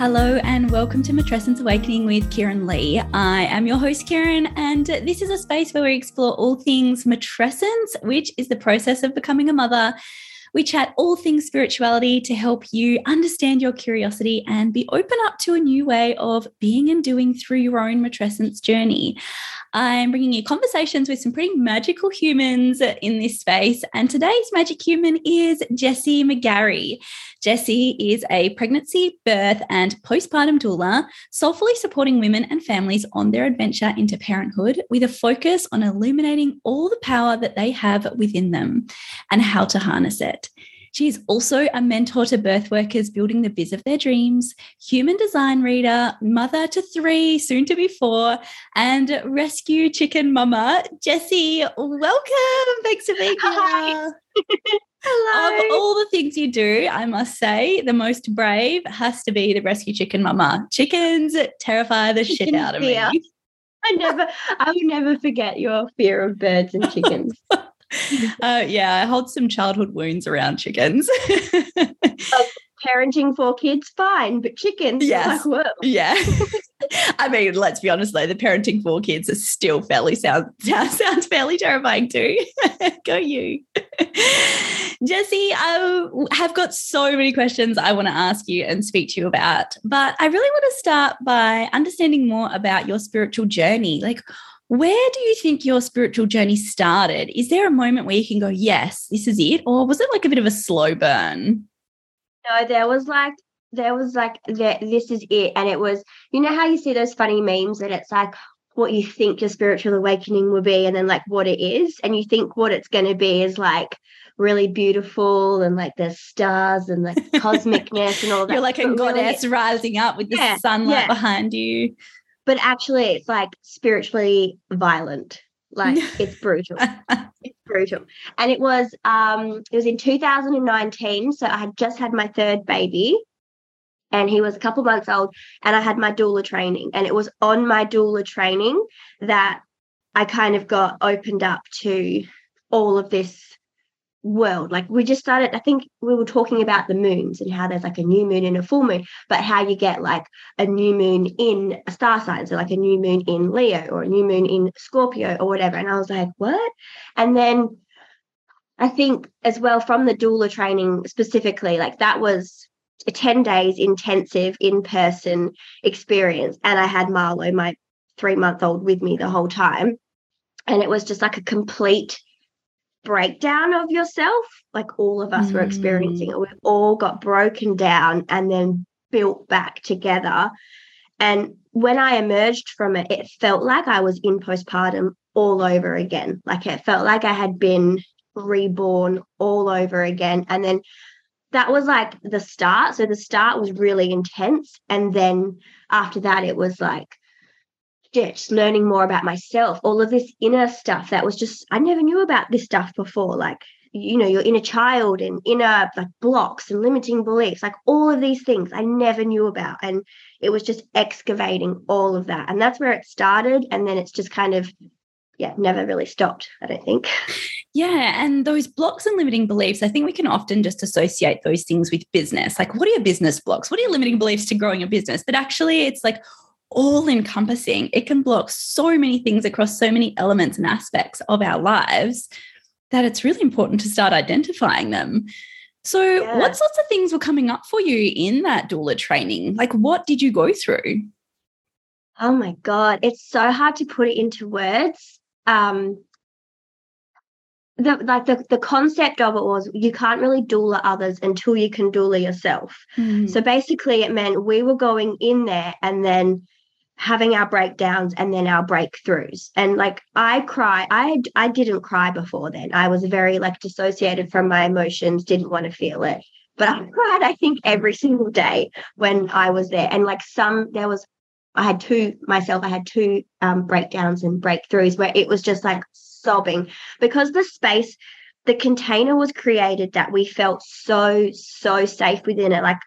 Hello and welcome to Matrescence Awakening with Kirryn Lee. I am your host, Kirryn, and this is a space where we explore all things matrescence, which is the process of becoming a mother. We chat all things spirituality to help you understand your curiosity and be open up to a new way of being and doing through your own matrescence journey. I'm bringing you conversations with some pretty magical humans in this space. And today's magic human is Jessie McGarry. Jessie is a pregnancy, birth, and postpartum doula, soulfully supporting women and families on their adventure into parenthood with a focus on illuminating all the power that they have within them and how to harness it. She is also a mentor to birth workers building the biz of their dreams, human design reader, mother to three, soon to be four, and rescue chicken mama. Jessie, welcome. Thanks for being here. Hello. Of all the things you do, I must say the most brave has to be the rescue chicken mama. Chickens terrify the shit out of fear. me. I never, I will never forget your fear of birds and chickens. Uh, yeah, I hold some childhood wounds around chickens. Parenting four kids, fine, but chickens, Yes. like, yeah. I mean, let's be honest though, the parenting four kids is still fairly sound, sound sounds fairly terrifying too. Go you. Jessie, I have got so many questions I want to ask you and speak to you about, but I really want to start by understanding more about your spiritual journey. Like, where do you think your spiritual journey started? Is there a moment where you can go, yes, this is it? Or was it like a bit of a slow burn? No, there was like, there was like, there, this is it. And it was, you know how you see those funny memes that it's like, what you think your spiritual awakening will be, and then like what it is. And you think what it's going to be is like really beautiful and like there's stars and like cosmicness and all that. You're like a But really- goddess rising up with the Yeah, sunlight yeah. behind you. But actually it's like spiritually violent. Like it's brutal. It's brutal. And it was um it was in 2019 so i had just had my third baby and he was a couple months old and i had my doula training. And it was on my doula training that i kind of got opened up to all of this world. Like we just started i think we were talking about the moons and how there's like a new moon and a full moon but how you get like a new moon in a star sign so like a new moon in leo or a new moon in scorpio or whatever. And i was like what? And then i think as well from the doula training specifically like that was a 10 days intensive in person experience and i had marlo my three month old with me the whole time. And it was just like a complete breakdown of yourself like all of us were experiencing mm. it. We all got broken down and then built back together. And when i emerged from it it felt like i was in postpartum all over again. Like it felt like i had been reborn all over again. And then that was like the start. So the start was really intense. And then after that it was like just learning more about myself, all of this inner stuff that was just, I never knew about this stuff before. Like, you know, your inner child and inner like blocks and limiting beliefs, like all of these things I never knew about. And it was just excavating all of that. And that's where it started. And then it's just kind of, yeah, never really stopped, I don't think. Yeah. And those blocks and limiting beliefs, I think we can often just associate those things with business. Like, what are your business blocks? What are your limiting beliefs to growing a business? But actually, it's like all encompassing. It can block so many things across so many elements and aspects of our lives that it's really important to start identifying them. So, Yeah. what sorts of things were coming up for you in that doula training? Like, what did you go through? Oh my God. It's so hard to put it into words. Um, the like the, the concept of it was you can't really doula others until you can doula yourself. So basically, it meant we were going in there and then having our breakdowns and then our breakthroughs. And like I cry, I I didn't cry before then. I was very like dissociated from my emotions, didn't want to feel it. But I cried, I think, every single day when I was there. And like some, there was, I had two myself. I had two um, breakdowns and breakthroughs where it was just like sobbing because the space the container was created that we felt so so safe within it like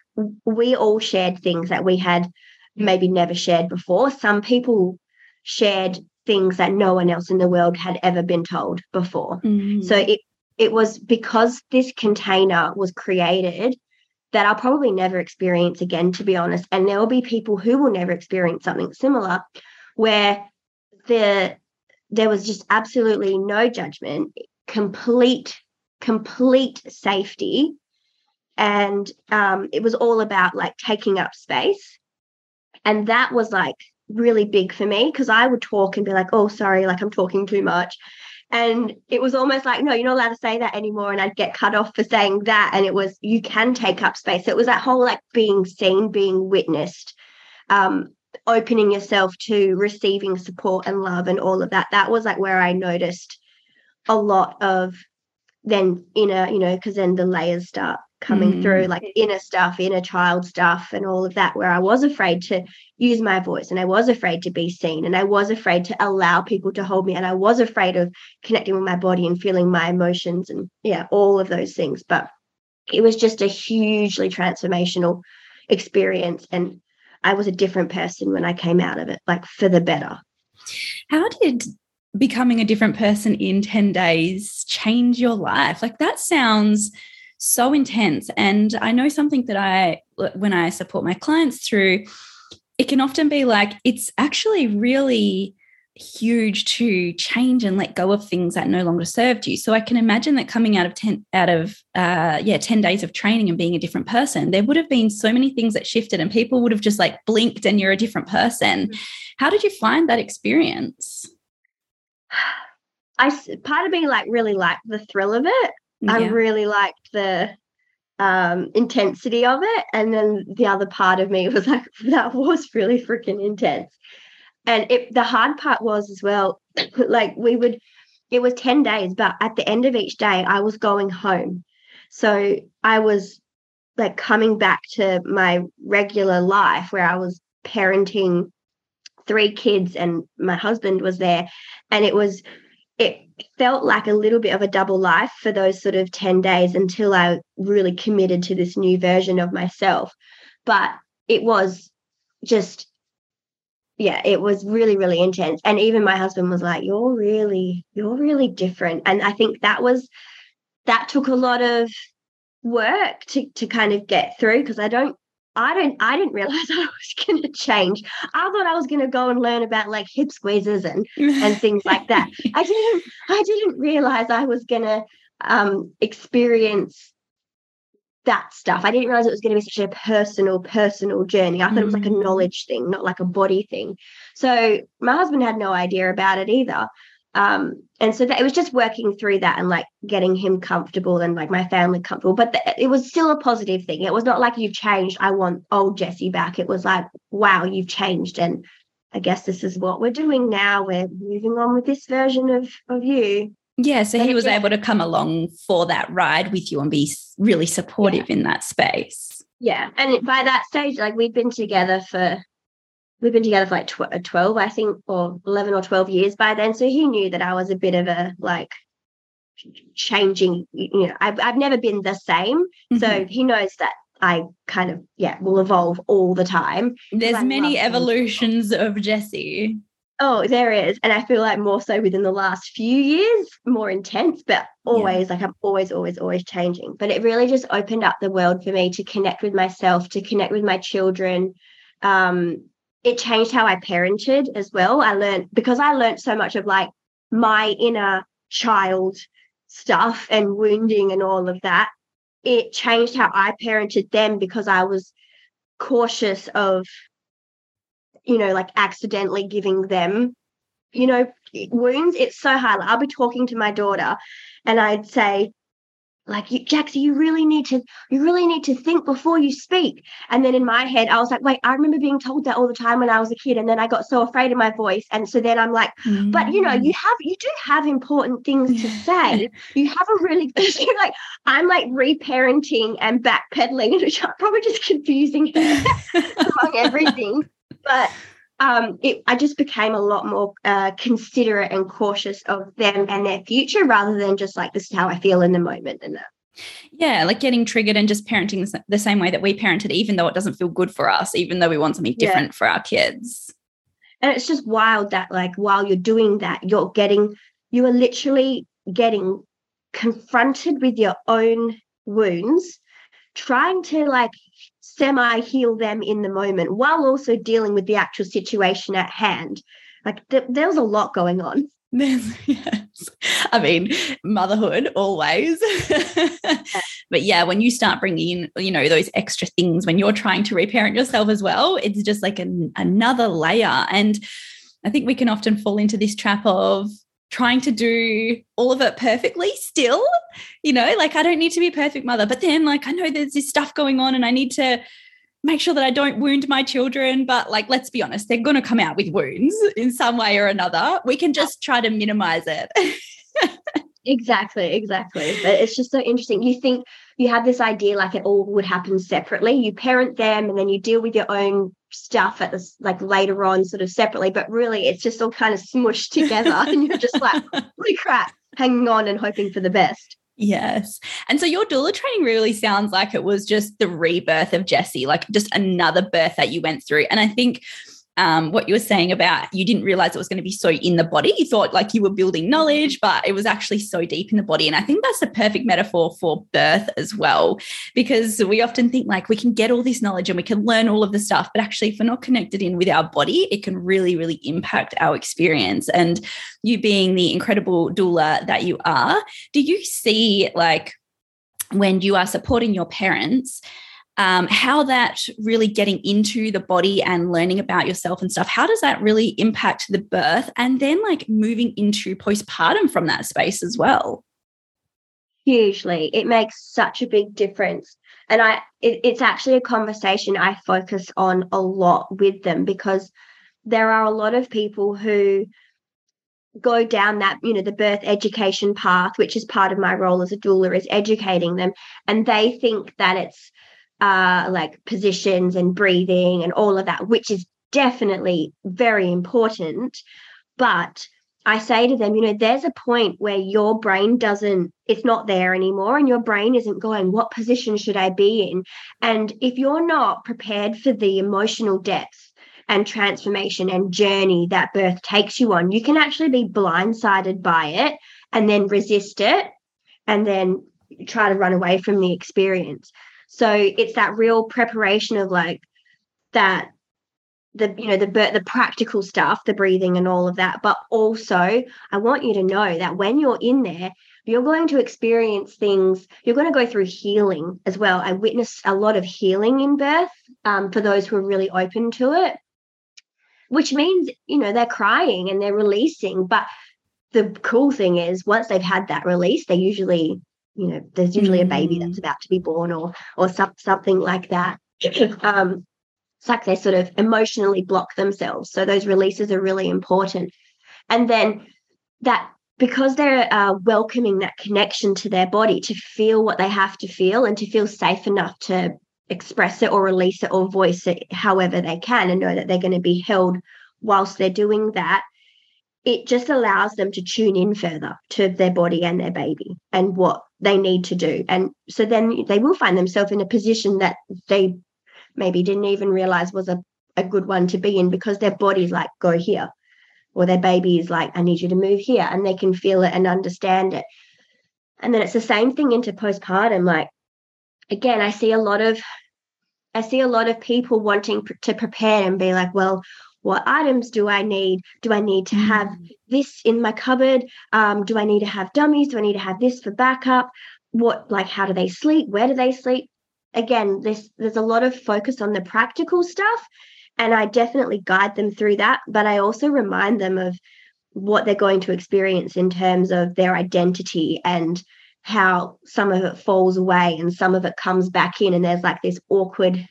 we all shared things that we had maybe never shared before some people shared things that no one else in the world had ever been told before Mm. so it it was because this container was created that I'll probably never experience again, to be honest. And there will be people who will never experience something similar where the there was just absolutely no judgment, complete, complete safety. And um, it was all about like taking up space. And that was like really big for me because I would talk and be like, oh, sorry, like I'm talking too much. And it was almost like, no, you're not allowed to say that anymore. And I'd get cut off for saying that. And it was, you can take up space. It was that whole like being seen, being witnessed, um, opening yourself to receiving support and love and all of that. That was like where I noticed a lot of then inner, you know, because then the layers start coming mm. through like inner stuff, inner child stuff, and all of that, where I was afraid to use my voice and I was afraid to be seen and I was afraid to allow people to hold me and I was afraid of connecting with my body and feeling my emotions and yeah, all of those things. But it was just a hugely transformational experience. And I was a different person when I came out of it, like for the better. How did becoming a different person in 10 days change your life? Like that sounds so intense. And I know something that I, when I support my clients through, it can often be like, it's actually really huge to change and let go of things that no longer served you. So I can imagine that coming out of 10 out of uh yeah 10 days of training and being a different person there would have been so many things that shifted and people would have just like blinked and you're a different person. Mm. How did you find that experience? I part of me like really liked the thrill of it. Yeah. I really liked the um intensity of it and then the other part of me was like that was really freaking intense and it the hard part was as well like we would it was 10 days but at the end of each day i was going home so i was like coming back to my regular life where i was parenting three kids and my husband was there and it was it felt like a little bit of a double life for those sort of 10 days until I really committed to this new version of myself. But it was just, yeah, it was really, really intense. And even my husband was like, You're really, you're really different. And I think that was, that took a lot of work to, to kind of get through because I don't I don't I didn't realize I was gonna change. I thought I was gonna go and learn about like hip squeezes and and things like that. I didn't I didn't realize I was gonna um experience that stuff. I didn't realize it was going to be such a personal, personal journey. I thought mm. it was like a mm. knowledge thing, not like a body thing. So my husband had no idea about it either um and so that it was just working through that and like getting him comfortable and like my family comfortable. But it was still a positive thing. It was not like you've changed i want old jessie back. It was like wow you've changed. And i guess this is what we're doing now. We're moving on with this version of of you. Yeah so he was yeah. able to come along for that ride with you and be really supportive yeah. in that space. Yeah and by that stage like we'd been together for we've been together for like tw- uh, 12 i think or 11 or 12 years by then so he knew that i was a bit of a like changing you know i've, I've never been the same mm-hmm. so he knows that i kind of yeah will evolve all the time there's many evolutions him. of jessie oh there is and i feel like more so within the last few years more intense but always yeah. like i'm always always always changing but it really just opened up the world for me to connect with myself to connect with my children um it changed how I parented as well. I learned because I learned so much of like my inner child stuff and wounding and all of that. It changed how I parented them because I was cautious of, you know, like accidentally giving them, you know, wounds. It's so hard. I'll be talking to my daughter and I'd say, like you, Jaxie, you really need to, you really need to think before you speak. And then in my head, I was like, wait, I remember being told that all the time when I was a kid. And then I got so afraid of my voice. And so then I'm like, mm-hmm. but you know, you mm. have, you do have important things to say. you have a really, like, I'm like reparenting and backpedaling, which I'm probably just confusing among everything. But um, it, I just became a lot more uh, considerate and cautious of them and their future rather than just like, this is how I feel in the moment and that. Yeah, like getting triggered and just parenting the same way that we parented, even though it doesn't feel good for us, even though we want something different yeah. for our kids. And it's just wild that, like, while you're doing that, you're getting, you are literally getting confronted with your own wounds trying to like semi heal them in the moment while also dealing with the actual situation at hand. Like th- there was a lot going on. yes. I mean, motherhood always. but yeah, when you start bringing in, you know, those extra things when you're trying to reparent yourself as well, it's just like an, another layer. And I think we can often fall into this trap of trying to do all of it perfectly still, you know, like I don't need to be a perfect mother, but then like I know there's this stuff going on and I need to make sure that I don't wound my children. But like, let's be honest, they're going to come out with wounds in some way or another. We can just try to minimize it. exactly, exactly. But it's just so interesting. You think you have this idea like it all would happen separately. You parent them and then you deal with your own stuff at this like later on sort of separately but really it's just all kind of smushed together and you're just like holy crap hanging on and hoping for the best Yes. And so your doula training really sounds like it was just the rebirth of Jessie, like just another birth that you went through. And I think um, what you were saying about you didn't realize it was going to be so in the body. You thought like you were building knowledge, but it was actually so deep in the body. And I think that's a perfect metaphor for birth as well, because we often think like we can get all this knowledge and we can learn all of the stuff, but actually, if we're not connected in with our body, it can really, really impact our experience. And you being the incredible doula that you are, do you see like when you are supporting your parents? Um, how that really getting into the body and learning about yourself and stuff, how does that really impact the birth and then like moving into postpartum from that space as well? Hugely. It makes such a big difference. And I it, it's actually a conversation I focus on a lot with them because there are a lot of people who go down that you know the birth education path which is part of my role as a doula is educating them and they think that it's uh, like positions and breathing and all of that, which is definitely very important. But I say to them, you know, there's a point where your brain doesn't, it's not there anymore, and your brain isn't going, what position should I be in? And if you're not prepared for the emotional depth and transformation and journey that birth takes you on, you can actually be blindsided by it and then resist it and then try to run away from the experience. So it's that real preparation of like that the you know the the practical stuff the breathing and all of that. But also i want you to know that when you're in there you're going to experience things you're going to go through healing as well. I witnessed a lot of healing in birth um, for those who are really open to it which means you know they're crying and they're releasing. But the cool thing is once they've had that release they usually you know there's usually a baby that's mm. about to be born or or some, something like that. Um it's like they sort of emotionally block themselves. So those releases are really important. And then that because they're uh, welcoming that connection to their body to feel what they have to feel and to feel safe enough to express it or release it or voice it however they can and know that they're going to be held whilst they're doing that it just allows them to tune in further to their body and their baby and what they need to do. And so then they will find themselves in a position that they maybe didn't even realize was a, a good one to be in because their body's like, go here. Or their baby is like, I need you to move here. And they can feel it and understand it. And then it's the same thing into postpartum. Like, again, I see a lot of I see a lot of people wanting to prepare and be like, well, what items do I need? Do I need to have mm. this in my cupboard? Um, do I need to have dummies? Do I need to have this for backup? What, like, how do they sleep? Where do they sleep? Again, there's there's a lot of focus on the practical stuff, and I definitely guide them through that. But I also remind them of what they're going to experience in terms of their identity and how some of it falls away and some of it comes back in, and there's like this awkward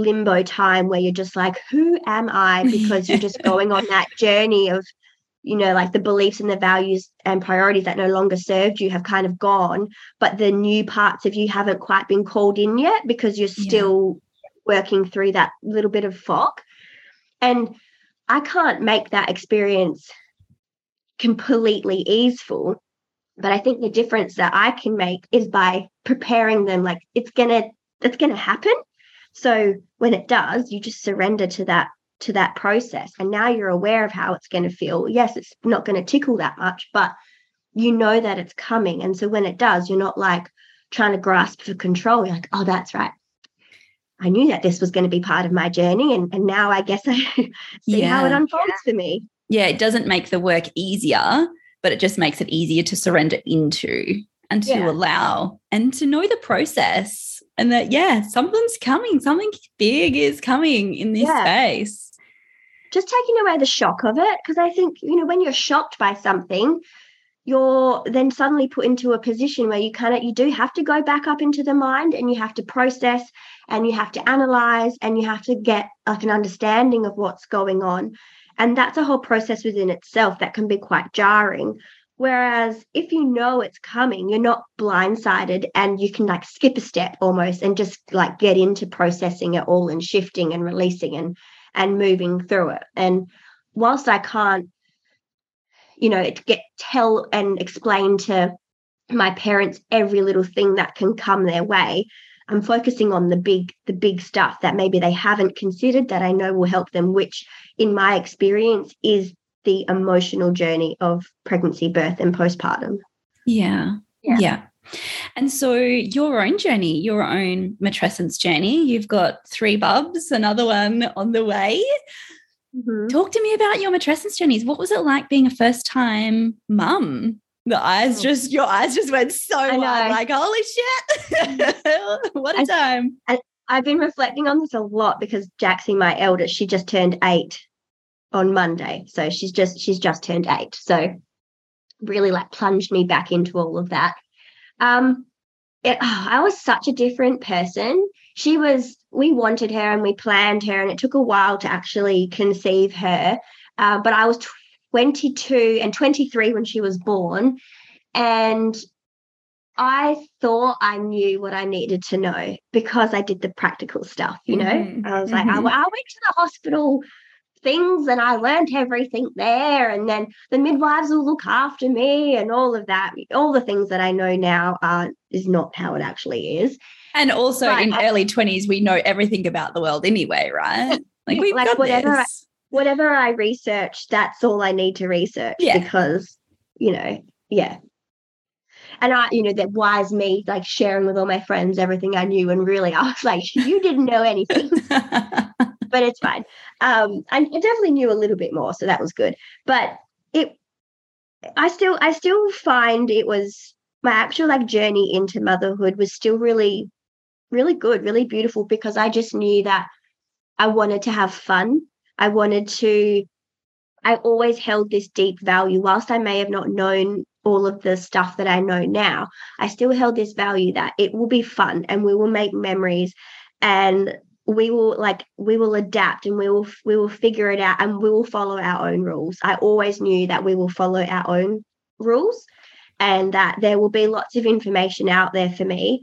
limbo time where you're just like, who am I? Because you're just going on that journey of, you know, like the beliefs and the values and priorities that no longer served you have kind of gone, but the new parts of you haven't quite been called in yet because you're still yeah. working through that little bit of fog. And I can't make that experience completely easeful. But I think the difference that I can make is by preparing them like it's gonna it's gonna happen so when it does, you just surrender to that to that process. And now you're aware of how it's going to feel. Yes, it's not going to tickle that much, but you know that it's coming. And so when it does, you're not like, trying to grasp for control. You're like, oh, that's right. I knew that this was going to be part of my journey. And, and now I guess I see yeah. how it unfolds yeah. for me. Yeah, it doesn't make the work easier, but it just makes it easier to surrender into and to yeah. allow and to know the process and that, yeah, something's coming, something big is coming in this space. Just taking away the shock of it. Because I think, you know, when you're shocked by something, you're then suddenly put into a position where you kind of you do have to go back up into the mind and you have to process and you have to analyze and you have to get like an understanding of what's going on and that's a whole process within itself that can be quite jarring whereas if you know it's coming you're not blindsided and you can like skip a step almost and just like get into processing it all and shifting and releasing and and moving through it and whilst i can't you know, get tell and explain to my parents every little thing that can come their way. I'm focusing on the big, the big stuff that maybe they haven't considered that I know will help them, which in my experience is the emotional journey of pregnancy, birth, and postpartum. Yeah. Yeah. yeah. And so your own journey, your own matrescence journey, you've got three bubs, another one on the way. Mm-hmm. Talk to me about your matrescence journeys. What was it like being a first time mum? The eyes oh. just, your eyes just went so wide, like, holy shit. what a I, time. I, I've been reflecting on this a lot because Jaxie, my eldest, she just turned eight on Monday. So she's just, she's just turned eight. So really like plunged me back into all of that. Um, it, oh, I was such a different person. She was, we wanted her and we planned her, and it took a while to actually conceive her. Uh, but I was 22 and 23 when she was born. And I thought I knew what I needed to know because I did the practical stuff, you know? Mm-hmm. I was like, mm-hmm. I, I, went to the hospital things and I learned everything there. And then the midwives will look after me and all of that. All the things that I know now are is not how it actually is. And also but in I, early 20s, we know everything about the world anyway, right? Like we've like got whatever this. I, whatever I research, that's all I need to research yeah. because, you know, yeah. And I, you know, that wise me like sharing with all my friends everything I knew. And really I was like, you didn't know anything. but it's fine. Um, I, definitely knew a little bit more, so that was good. But it, I still, I still find it was my actual like journey into motherhood was still really, really good, really beautiful because I just knew that I wanted to have fun. I wanted to. I always held this deep value, whilst I may have not known all of the stuff that I know now, I still held this value that it will be fun and we will make memories and we will like we will adapt and we will we will figure it out and we will follow our own rules i always knew that we will follow our own rules and that there will be lots of information out there for me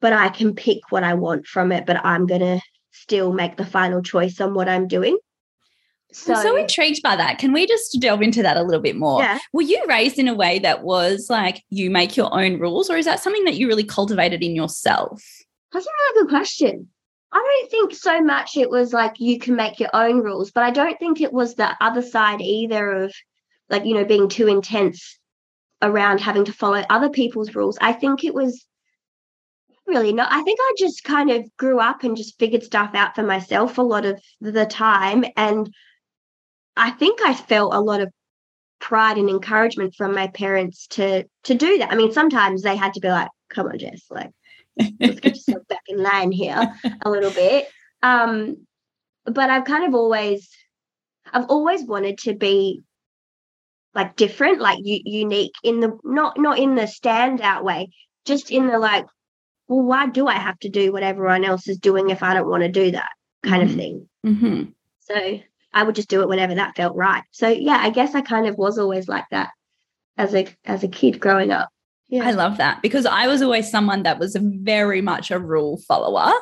but i can pick what i want from it but i'm going to still make the final choice on what i'm doing so, I'm so intrigued by that. Can we just delve into that a little bit more? Yeah. Were you raised in a way that was like you make your own rules, or is that something that you really cultivated in yourself? That's a really good question. I don't think so much it was like you can make your own rules, but I don't think it was the other side either of like, you know, being too intense around having to follow other people's rules. I think it was really not. I think I just kind of grew up and just figured stuff out for myself a lot of the time. And I think I felt a lot of pride and encouragement from my parents to to do that. I mean, sometimes they had to be like, come on, Jess, like let's get yourself back in line here a little bit. Um, but I've kind of always, I've always wanted to be like different, like u- unique in the not not in the standout way, just in the like, well, why do I have to do what everyone else is doing if I don't want to do that kind mm-hmm. of thing? Mm-hmm. So I would just do it whenever that felt right. So yeah, I guess I kind of was always like that as a as a kid growing up. Yeah. I love that because I was always someone that was very much a rule follower.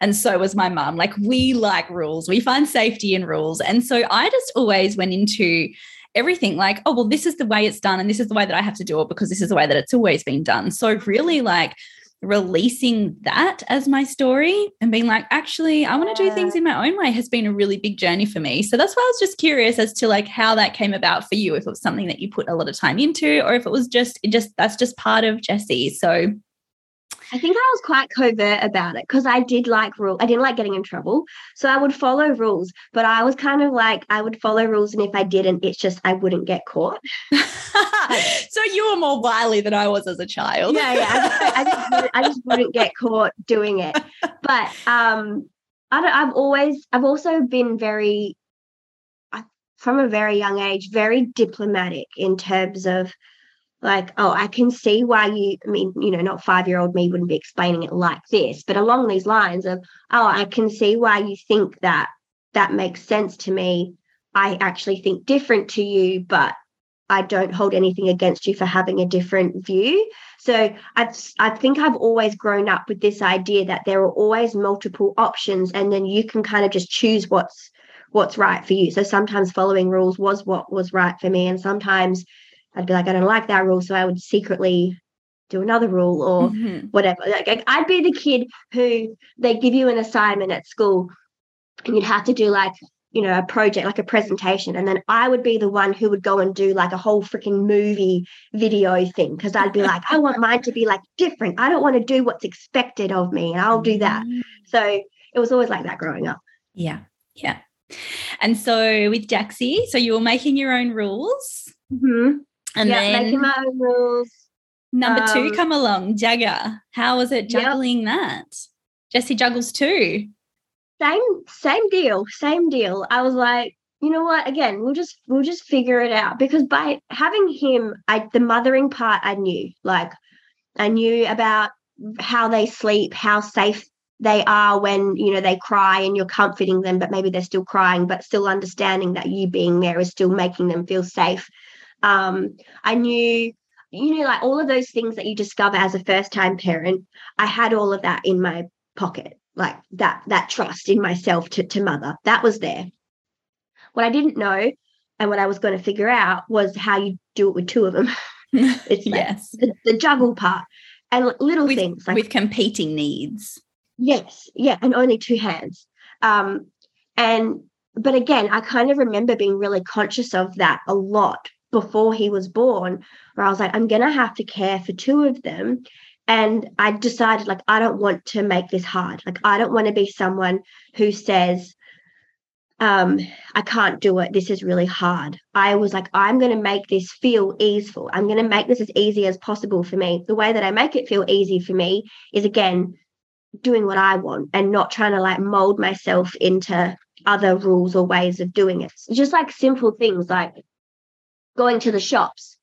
And so was my mum. Like, we like rules, we find safety in rules. And so I just always went into everything like, oh, well, this is the way it's done. And this is the way that I have to do it because this is the way that it's always been done. So, really, like, releasing that as my story and being like actually i want to do things in my own way has been a really big journey for me. So that's why i was just curious as to like how that came about for you if it was something that you put a lot of time into or if it was just it just that's just part of jessie. So I think I was quite covert about it because I did like rule. I didn't like getting in trouble, so I would follow rules. But I was kind of like I would follow rules, and if I didn't, it's just I wouldn't get caught. so you were more wily than I was as a child. yeah, yeah. I just, I, just, I just wouldn't get caught doing it. But um, I don't, I've always, I've also been very, from a very young age, very diplomatic in terms of like, oh, I can see why you, I mean, you know, not five year old me wouldn't be explaining it like this, but along these lines of, oh, I can see why you think that that makes sense to me. I actually think different to you, but I don't hold anything against you for having a different view. So I've, I think I've always grown up with this idea that there are always multiple options, and then you can kind of just choose what's what's right for you. So sometimes following rules was what was right for me, and sometimes I'd be like, I don't like that rule, so I would secretly do another rule or mm-hmm. whatever. Like I'd be the kid who they give you an assignment at school, and you'd have to do like you know, a project like a presentation. And then I would be the one who would go and do like a whole freaking movie video thing because I'd be like, I want mine to be like different. I don't want to do what's expected of me and I'll do that. Mm. So it was always like that growing up. Yeah. Yeah. And so with Jaxie, so you were making your own rules. Mm-hmm. And yeah, then making my own rules. Number um, two come along, Jagger. How was it juggling yep. that? Jessie juggles too same same deal same deal i was like you know what again we'll just we'll just figure it out because by having him i the mothering part i knew like i knew about how they sleep how safe they are when you know they cry and you're comforting them but maybe they're still crying but still understanding that you being there is still making them feel safe um i knew you know like all of those things that you discover as a first time parent i had all of that in my pocket like that that trust in myself to, to mother. That was there. What i didn't know and what i was going to figure out was how you do it with two of them. It's yes. the, the, juggle part and little with, things like with competing needs. Yes yeah and only two hands. Um and but again i kind of remember being really conscious of that a lot before he was born where i was like i'm going to have to care for two of them and I decided, like, I don't want to make this hard. Like, I don't want to be someone who says, um, I can't do it. This is really hard. I was like, I'm going to make this feel easeful. I'm going to make this as easy as possible for me. The way that I make it feel easy for me is again doing what I want and not trying to like mold myself into other rules or ways of doing it. Just like simple things like going to the shops.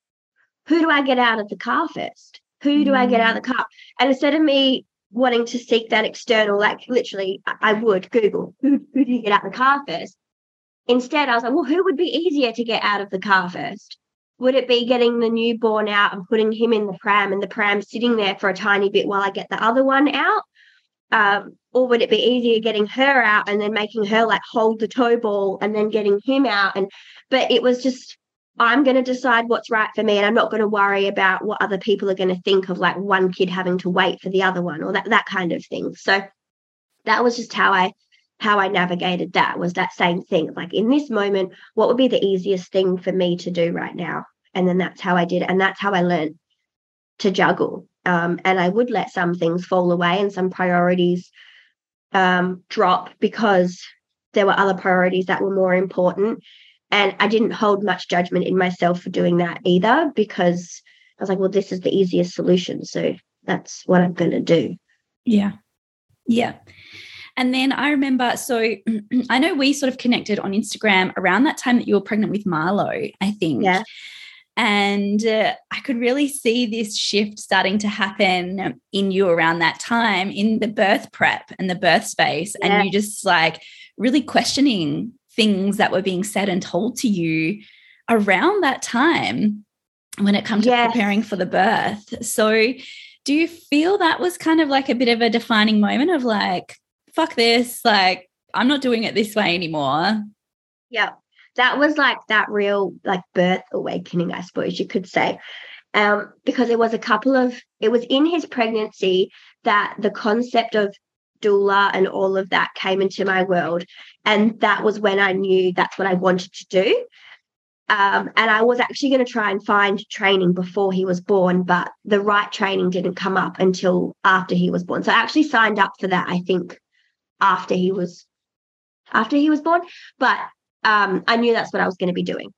Who do I get out of the car first? Who do I get out of the mm. car? And instead of me wanting to seek that external, like literally, I would Google who, who do you get out of the car first? Instead, I was like, well, who would be easier to get out of the car first? Would it be getting the newborn out and putting him in the pram and the pram sitting there for a tiny bit while I get the other one out? Um, or would it be easier getting her out and then making her like hold the tow ball and then getting him out? And but it was just I'm going to decide what's right for me and I'm not going to worry about what other people are going to think of like one kid having to wait for the other one or that that kind of thing. So that was just how I how I navigated that was that same thing. Like in this moment, what would be the easiest thing for me to do right now? And then that's how I did it. And that's how I learned to juggle. Um, and I would let some things fall away and some priorities um, drop because there were other priorities that were more important. And I didn't hold much judgment in myself for doing that either because I was like, well, this is the easiest solution. So that's what I'm going to do. Yeah. Yeah. And then I remember, so I know we sort of connected on Instagram around that time that you were pregnant with Marlo, I think. Yeah. And uh, I could really see this shift starting to happen in you around that time in the birth prep and the birth space. Yeah. And you just like really questioning things that were being said and told to you around that time when it comes yes. to preparing for the birth. So, do you feel that was kind of like a bit of a defining moment of like, fuck this, like, I'm not doing it this way anymore? Yeah, that was like that real like birth awakening, I suppose you could say. Um, because it was a couple of, it was in his pregnancy that the concept of doula and all of that came into my world. And that was when I knew that's what I wanted to do. Um, and I was actually going to try and find training before he was born, but the right training didn't come up until after he was born. So I actually signed up for that, I think, after he was after he was born. But um, I knew that's what I was going to be doing.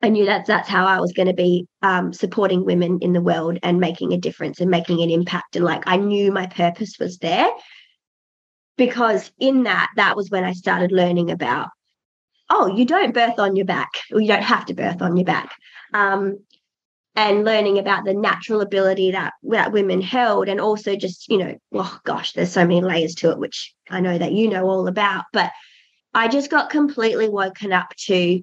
I knew that that's how I was going to be um, supporting women in the world and making a difference and making an impact. And like I knew my purpose was there because in that, that was when I started learning about, oh, you don't birth on your back, or you don't have to birth on your back. Um, and learning about the natural ability that that women held and also just you know oh gosh there's so many layers to it which i know that you know all about but i just got completely woken up to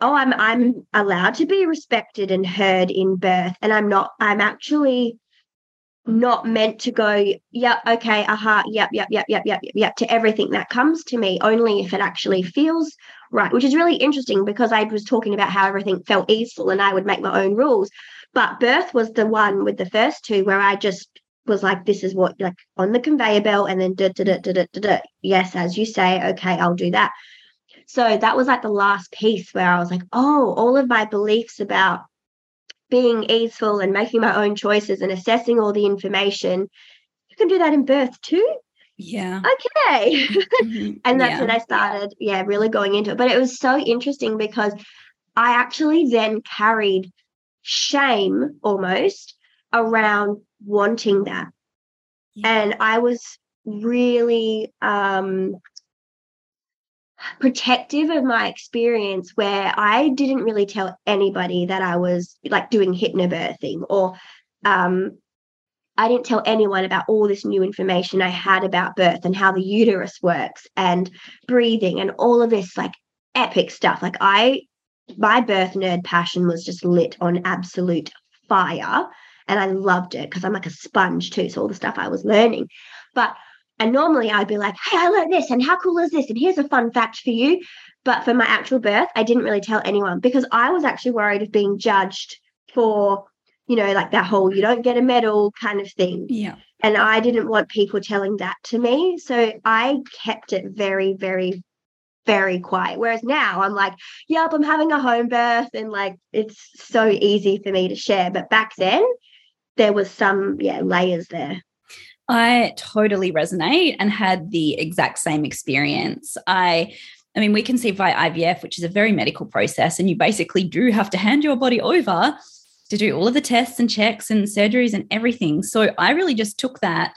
oh i'm i'm allowed to be respected and heard in birth and i'm not i'm actually not meant to go yep okay aha yep yep yep yep yep yep to everything that comes to me only if it actually feels right which is really interesting because i was talking about how everything felt easeful and i would make my own rules but birth was the one with the first two where i just was like this is what like on the conveyor belt and then da, da, da, da, da, da. yes as you say okay i'll do that so that was like the last piece where I was like, oh, all of my beliefs about being easeful and making my own choices and assessing all the information, you can do that in birth too. Yeah. Okay. Mm-hmm. and that's yeah. when I started, yeah, really going into it. But it was so interesting because I actually then carried shame almost around wanting that. Yeah. And I was really um protective of my experience where I didn't really tell anybody that I was like doing hypnobirthing or um, I didn't tell anyone about all this new information I had about birth and how the uterus works and breathing and all of this like epic stuff. Like I, my birth nerd passion was just lit on absolute fire and I loved it because I'm like a sponge too. So all the stuff I was learning. But and normally I'd be like, hey, I learned this, and how cool is this? And here's a fun fact for you. But for my actual birth, I didn't really tell anyone because I was actually worried of being judged for, you know, like that whole you don't get a medal kind of thing. Yeah. And I didn't want people telling that to me. So I kept it very, very, very quiet. Whereas now I'm like, yep, I'm having a home birth and like it's so easy for me to share. But back then, there was some, yeah, layers there. I totally resonate and had the exact same experience. I I mean, we conceive via IVF, which is a very medical process, and you basically do have to hand your body over to do all of the tests and checks and surgeries and everything. So I really just took that,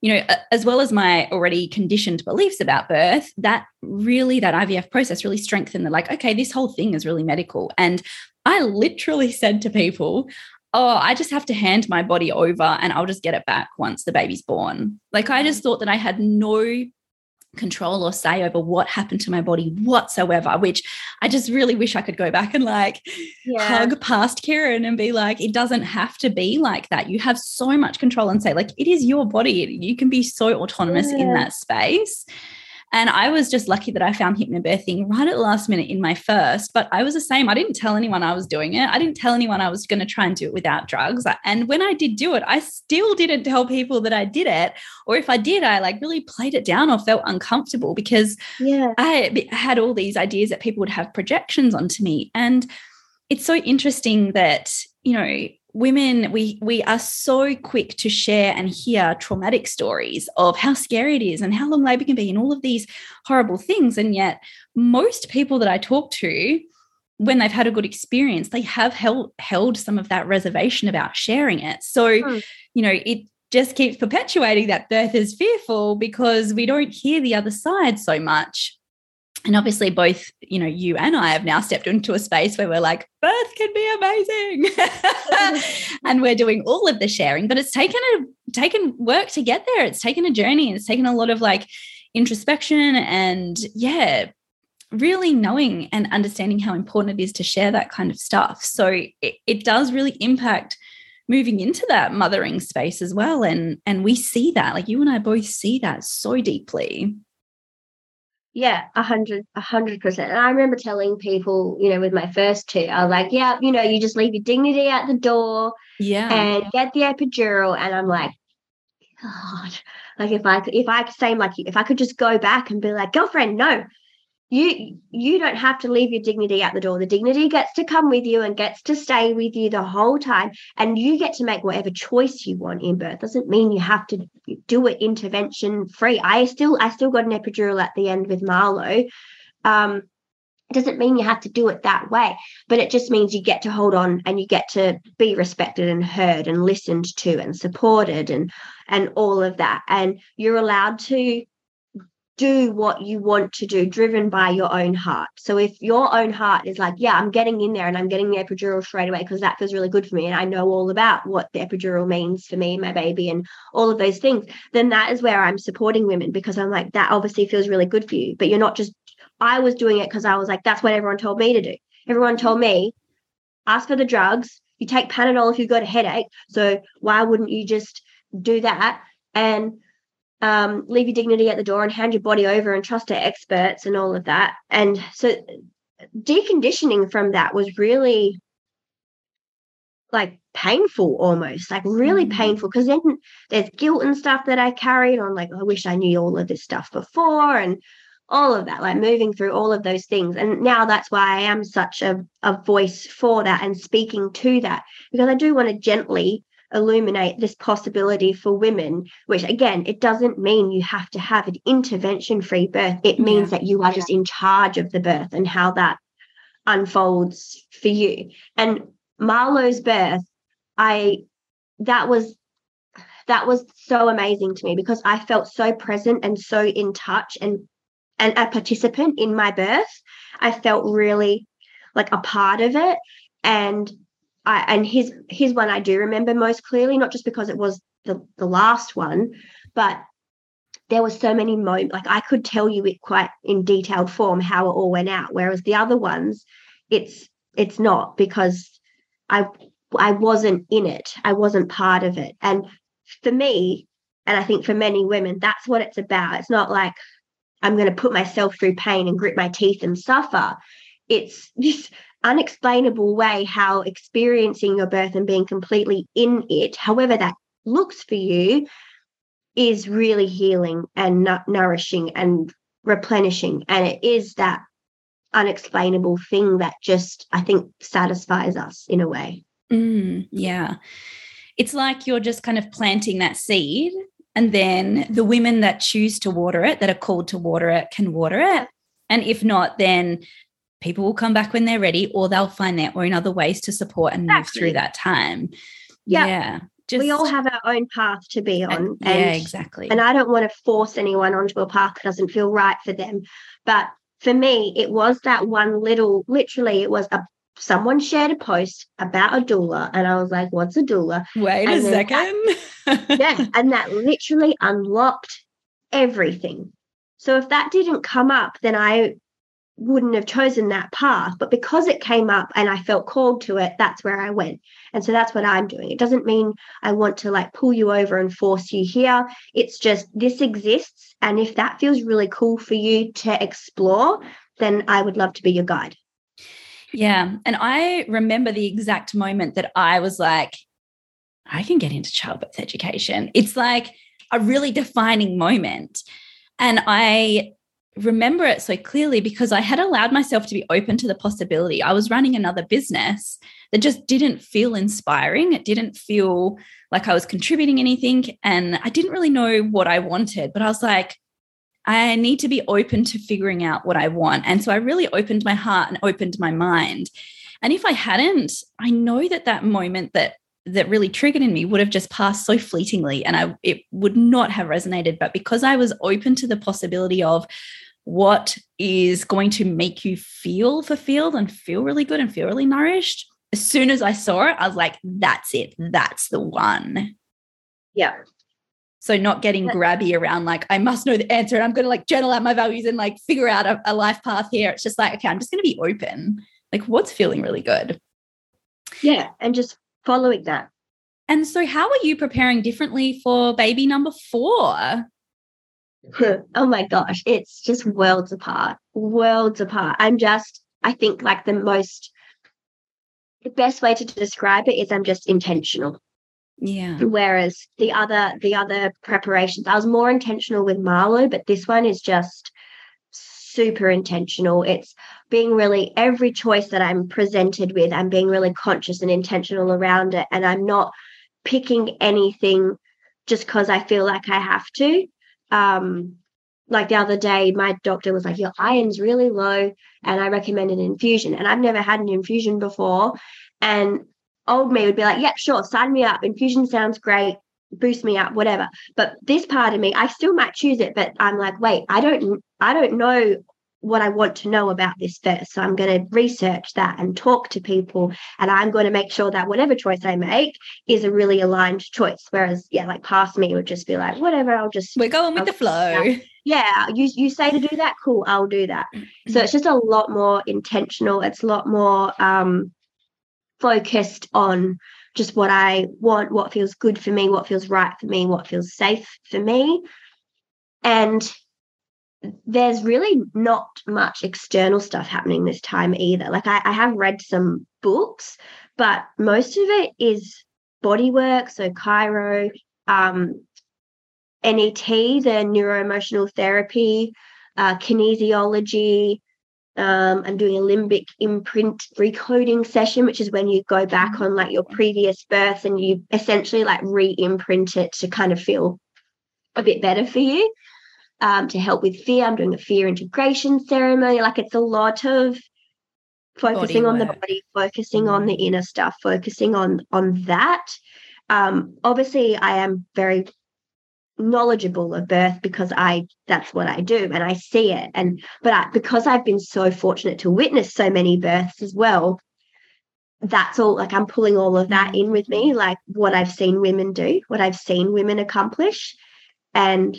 you know, as well as my already conditioned beliefs about birth, that really, that IVF process really strengthened the like, okay, this whole thing is really medical. And I literally said to people, oh, I just have to hand my body over and I'll just get it back once the baby's born. Like I just mm. thought that I had no control or say over what happened to my body whatsoever, which I just really wish I could go back and like yeah. hug past Kirryn and be like, it doesn't have to be like that. You have so much control and say, like, it is your body. You can be so autonomous yeah. in that space. And I was just lucky that I found hypnobirthing right at the last minute in my first. But I was the same. I didn't tell anyone I was doing it. I didn't tell anyone I was going to try and do it without drugs. And when I did do it, I still didn't tell people that I did it. Or if I did, I like really played it down or felt uncomfortable because yeah. I had all these ideas that people would have projections onto me. And it's so interesting that, you know, women we we are so quick to share and hear traumatic stories of how scary it is and how long labor can be and all of these horrible things. And yet most people that i talk to when they've had a good experience they have held held some of that reservation about sharing it. So mm. you know it just keeps perpetuating that birth is fearful because we don't hear the other side so much and obviously both you know you and i have now stepped into a space where we're like birth can be amazing. And we're doing all of the sharing but it's taken a taken work to get there. It's taken a journey. It's taken a lot of like introspection and yeah really knowing and understanding how important it is to share that kind of stuff. So it, it does really impact moving into that mothering space as well. And and we see that like you and i both see that so deeply yeah, a hundred, a hundred percent. And I remember telling people, you know, with my first two, I was like, yeah, you know, you just leave your dignity at the door, yeah, and get the epidural. And I'm like, God, like if I if I could say like, if I could just go back and be like, girlfriend, no, you you don't have to leave your dignity at the door. The dignity gets to come with you and gets to stay with you the whole time. And you get to make whatever choice you want in birth. Doesn't mean you have to do it intervention free. I still i still got an epidural at the end with marlo. Um doesn't mean you have to do it that way but it just means you get to hold on and you get to be respected and heard and listened to and supported and and all of that. And you're allowed to do what you want to do, driven by your own heart. So if your own heart is like, yeah, I'm getting in there and I'm getting the epidural straight away because that feels really good for me and I know all about what the epidural means for me my baby and all of those things, then that is where I'm supporting women because I'm like, that obviously feels really good for you. But you're not just, I was doing it because I was like, that's what everyone told me to do. Everyone told me, ask for the drugs. You take Panadol if you've got a headache. So why wouldn't you just do that? And um, leave your dignity at the door and hand your body over and trust to experts and all of that. And so deconditioning from that was really like painful almost like really mm. painful because then there's guilt and stuff that i carried on like i wish i knew all of this stuff before and all of that like moving through all of those things and now that's why i am such a, a voice for that and speaking to that because i do want to gently illuminate this possibility for women, which again, it doesn't mean you have to have an intervention free birth. It means yeah. that you are just in charge of the birth and how that unfolds for you. And Marlo's birth, I, that was, that was so amazing to me because I felt so present and so in touch and, and a participant in my birth. I felt really like a part of it. And I, and his his one I do remember most clearly, not just because it was the, the last one, but there were so many moments like I could tell you it quite in detailed form how it all went out. Whereas the other ones, it's it's not because I I wasn't in it. I wasn't part of it. And for me, and I think for many women, that's what it's about. It's not like I'm going to put myself through pain and grit my teeth and suffer. It's just unexplainable way how experiencing your birth and being completely in it, however that looks for you, is really healing and nourishing and replenishing. And it is that unexplainable thing that just, I think, satisfies us in a way. Mm, yeah. It's like you're just kind of planting that seed. And then the women that choose to water it, that are called to water it, can water it. And if not, then people will come back when they're ready or they'll find their own other ways to support and exactly. move through that time. Yeah. yeah. Just, we all have our own path to be on. And, yeah, exactly. And I don't want to force anyone onto a path that doesn't feel right for them. But for me, it was that one little, literally, it was a someone shared a post about a doula, and I was like, "What's a doula?" Wait and a second. That, yeah, and that literally unlocked everything. So if that didn't come up, then I wouldn't have chosen that path but because it came up and i felt called to it that's where i went. And so that's what i'm doing. It doesn't mean i want to like pull you over and force you here. It's just this exists and if that feels really cool for you to explore then i would love to be your guide. Yeah and i remember the exact moment that i was like i can get into childbirth education. It's like a really defining moment. And i remember it so clearly because I had allowed myself to be open to the possibility. I was running another business that just didn't feel inspiring. It didn't feel like I was contributing anything. And I didn't really know what I wanted, but I was like, I need to be open to figuring out what I want. And so I really opened my heart and opened my mind. And if I hadn't, I know that that moment that that really triggered in me would have just passed so fleetingly and I it would not have resonated but because I was open to the possibility of what is going to make you feel fulfilled and feel really good and feel really nourished. As soon as I saw it, I was like, that's it. That's the one. Yeah. So not getting grabby around like, I must know the answer and I'm going to like journal out my values and like figure out a, a life path here. It's just like, okay, I'm just going to be open. Like what's feeling really good. Yeah. And just following that. And so how are you preparing differently for baby number four? oh my gosh, it's just worlds apart, worlds apart. I'm just, I think, like the most, the best way to describe it is I'm just intentional. Yeah. Whereas the other, the other preparations, I was more intentional with Marlo, but this one is just super intentional. It's being really every choice that I'm presented with, I'm being really conscious and intentional around it. And I'm not picking anything just because I feel like I have to. Um, like the other day, my doctor was like, Your iron's really low, and I recommended an infusion. And I've never had an infusion before. And old me would be like, Yep, yeah, sure, sign me up. Infusion sounds great boost me up whatever but this part of me i still might choose it but i'm like wait i don't i don't know what i want to know about this first. So i'm going to research that and talk to people and i'm going to make sure that whatever choice i make is a really aligned choice. Whereas yeah like past me would just be like whatever i'll just we're going with I'll the flow. Yeah you you say to do that cool i'll do that. Mm-hmm. so it's just a lot more intentional. It's a lot more um focused on just what I want, what feels good for me, what feels right for me, what feels safe for me. And there's really not much external stuff happening this time either. Like I, I have read some books, but most of it is body work, so chiro, um, NET, the neuroemotional therapy, uh, kinesiology, um, I'm doing a limbic imprint recoding session, which is when you go back on like your previous birth and you essentially like re-imprint it to kind of feel a bit better for you. Um, to help with fear, I'm doing a fear integration ceremony. Like it's a lot of focusing on the body, focusing mm-hmm. on the inner stuff, focusing on on that. Um, obviously, I am very knowledgeable of birth because I that's what I do and I see it and but I, because I've been so fortunate to witness so many births as well that's all like I'm pulling all of that in with me like what I've seen women do what I've seen women accomplish and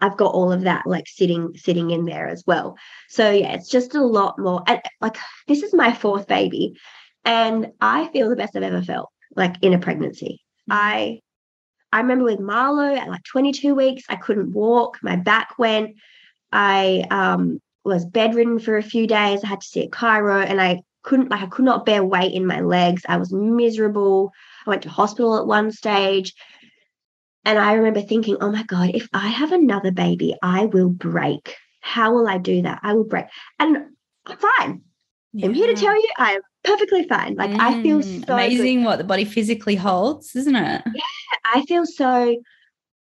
I've got all of that like sitting sitting in there as well so yeah it's just a lot more and like this is my fourth baby and I feel the best I've ever felt like in a pregnancy I I remember with Marlo at like 22 weeks, I couldn't walk, my back went. I um, was bedridden for a few days. I had to see a chiro and I couldn't, like, I could not bear weight in my legs. I was miserable. I went to hospital at one stage. And I remember thinking, oh my God, if I have another baby, I will break. How will I do that? I will break. And I'm fine. Yeah. I'm here to tell you I am perfectly fine. Like mm, I feel mm, so amazing good. what the body physically holds, isn't it? Yeah, I feel so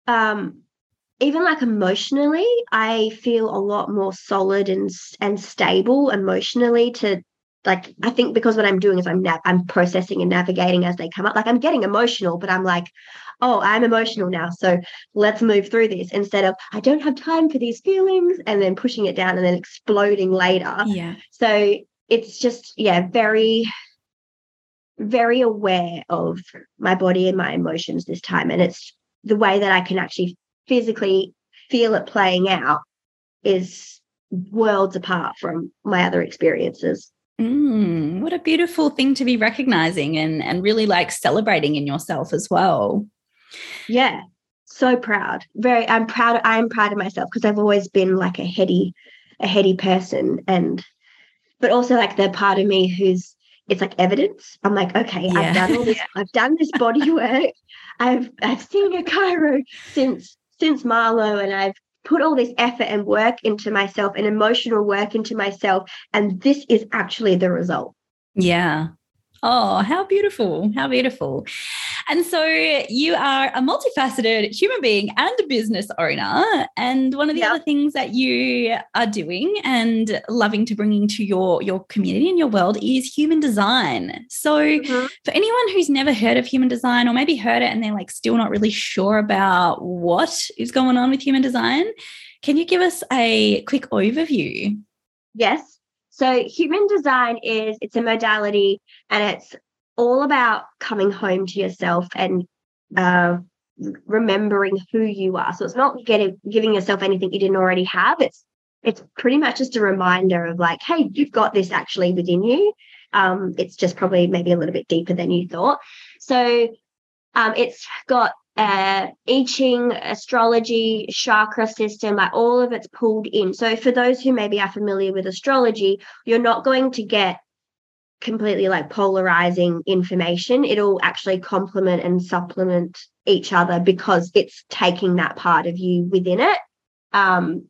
um even like emotionally, I feel a lot more solid and and stable emotionally to like I think because what I'm doing is I'm nav- I'm processing and navigating as they come up. Like I'm getting emotional, but I'm like, oh, I'm emotional now. So let's move through this instead of I don't have time for these feelings and then pushing it down and then exploding later. Yeah. So it's just yeah very very aware of my body and my emotions this time and it's the way that i can actually physically feel it playing out is worlds apart from my other experiences mm, what a beautiful thing to be recognizing and and really like celebrating in yourself as well yeah so proud very i'm proud i'm proud of myself because i've always been like a heady a heady person and but also like the part of me who's it's like evidence. I'm like, okay, yeah. I've done all this, I've done this body work. I've I've seen a chiro since since Marlo and I've put all this effort and work into myself and emotional work into myself. And this is actually the result. Yeah. Oh, how beautiful. How beautiful. And so you are a multifaceted human being and a business owner. And one of the other things that you are doing and loving to bring into your, your community and your world is human design. So mm-hmm. for anyone who's never heard of human design or maybe heard it and they're like still not really sure about what is going on with human design, can you give us a quick overview? Yes. So human design is it's a modality and it's all about coming home to yourself and uh, remembering who you are. So it's not getting giving yourself anything you didn't already have. It's it's pretty much just a reminder of like, hey, you've got this actually within you. Um, it's just probably maybe a little bit deeper than you thought. So um, it's got uh, I Ching, astrology, chakra system, like all of it's pulled in. So for those who maybe are familiar with astrology, you're not going to get completely like polarizing information. It'll actually complement and supplement each other because it's taking that part of you within it. Um,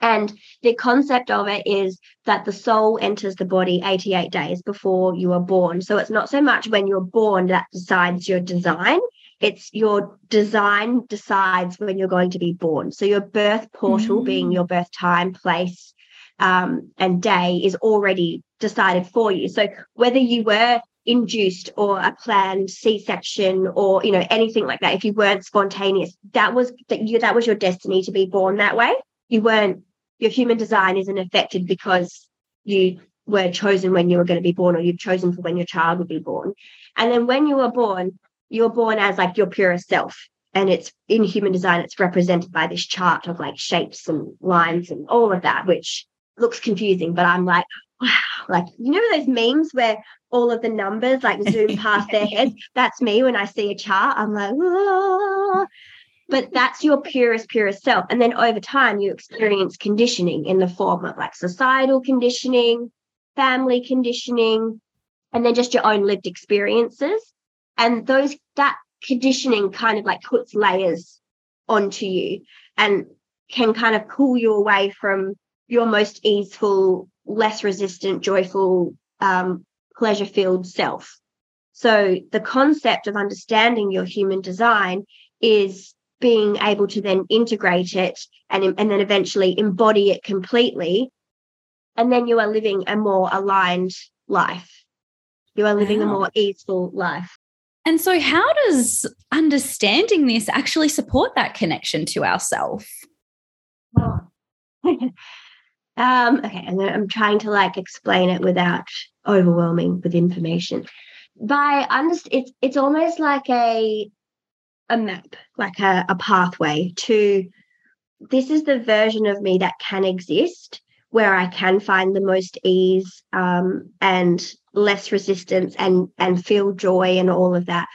And the concept of it is that the soul enters the body 88 days before you are born. So it's not so much when you're born that decides your design, it's your design decides when you're going to be born. So your birth portal, mm. being your birth time, place, um, and day, is already decided for you. So whether you were induced or a planned c-section or you know anything like that if you weren't spontaneous that was that you that was your destiny to be born that way you weren't your human design isn't affected because you were chosen when you were going to be born or you've chosen for when your child would be born and then when you were born you're born as like your purest self and it's in human design it's represented by this chart of like shapes and lines and all of that which looks confusing but i'm like wow like you know those memes where all of the numbers like zoom past their heads. That's me when I see a chart. I'm like, Whoa. but that's your purest, purest self. And then over time, you experience conditioning in the form of like societal conditioning, family conditioning, and then just your own lived experiences. And those that conditioning kind of like puts layers onto you and can kind of pull you away from your most easeful, less resistant, joyful um, pleasure filled self. So the concept of understanding your human design is being able to then integrate it and, and then eventually embody it completely. And then you are living a more aligned life. You are living wow. a more easeful life. And so, how does understanding this actually support that connection to ourself? Um, okay, I'm, I'm trying to like explain it without overwhelming with information. By underst- it's it's almost like a a map, like a, a pathway to this is the version of me that can exist where I can find the most ease um, and less resistance and and feel joy and all of that.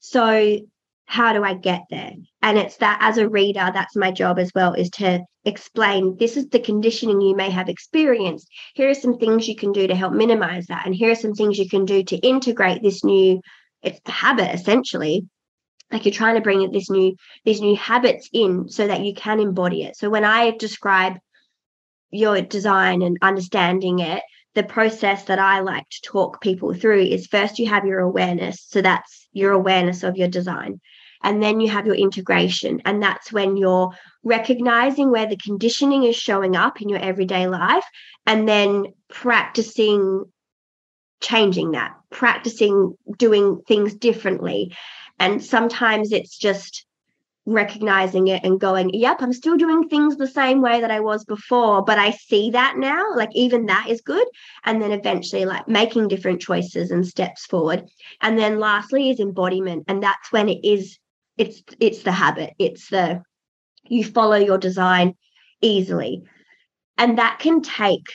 So how do I get there? And it's that as a reader, that's my job as well, is to explain this is the conditioning you may have experienced. Here are some things you can do to help minimize that. And here are some things you can do to integrate this new it's a habit essentially. Like you're trying to bring this new these new habits in so that you can embody it. So when I describe your design and understanding it, the process that I like to talk people through is first you have your awareness. So that's your awareness of your design. And then you have your integration. And that's when you're recognizing where the conditioning is showing up in your everyday life and then practicing changing that, practicing doing things differently. And sometimes it's just recognizing it and going, yep, I'm still doing things the same way that I was before, but I see that now. Like, even that is good. And then eventually, like, making different choices and steps forward. And then lastly is embodiment. And that's when it is it's it's the habit it's the you follow your design easily and that can take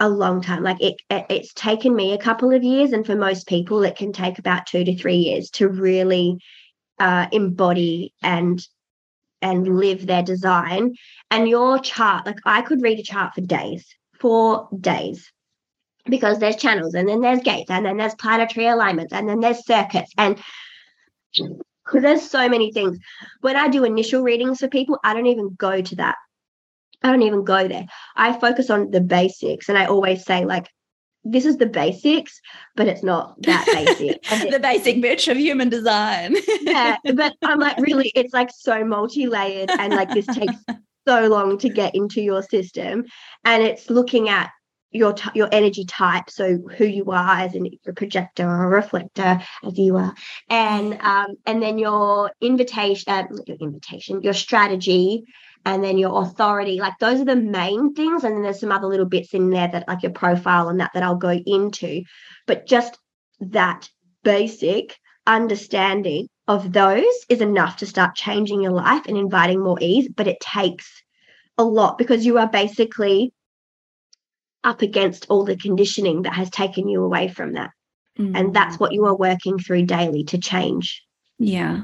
a long time like it, it, it's taken me a couple of years and for most people it can take about 2 to 3 years to really uh, embody and and live their design and your chart like i could read a chart for days for days because there's channels and then there's gates and then there's planetary alignments and then there's circuits and because there's so many things. When I do initial readings for people, I don't even go to that. I don't even go there. I focus on the basics. And I always say, like, this is the basics, but it's not that basic. the basic bitch of human design. yeah. But I'm like, really, it's like so multi layered. And like, this takes so long to get into your system. And it's looking at your t- your energy type, so who you are as a projector or a reflector, as you are, and um, and then your invitation, uh, your invitation, your strategy, and then your authority. Like those are the main things, and then there's some other little bits in there that like your profile and that that I'll go into, but just that basic understanding of those is enough to start changing your life and inviting more ease. But it takes a lot because you are basically up against all the conditioning that has taken you away from that. Mm. And that's what you are working through daily to change. Yeah.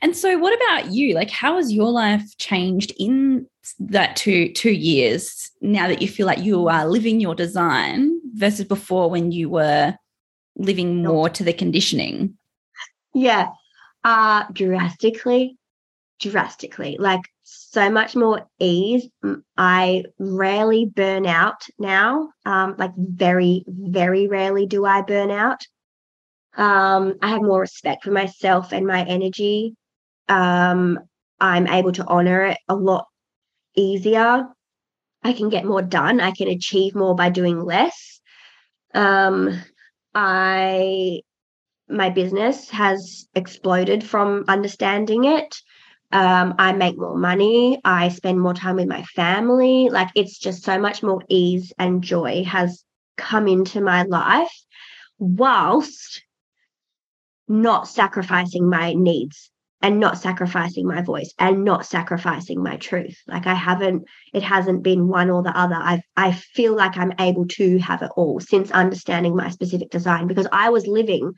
And so what about you? Like how has your life changed in that two two years now that you feel like you are living your design versus before when you were living more to the conditioning? Yeah. Uh drastically drastically. Like so much more ease. I rarely burn out now. Um, like very, very rarely do I burn out. Um, I have more respect for myself and my energy. Um, I'm able to honor it a lot easier. I can get more done. I can achieve more by doing less. Um, I my business has exploded from understanding it. Um, I make more money. I spend more time with my family. Like it's just so much more ease and joy has come into my life whilst not sacrificing my needs and not sacrificing my voice and not sacrificing my truth. Like i haven't it hasn't been one or the other. I i feel like i'm able to have it all since understanding my specific design because i was living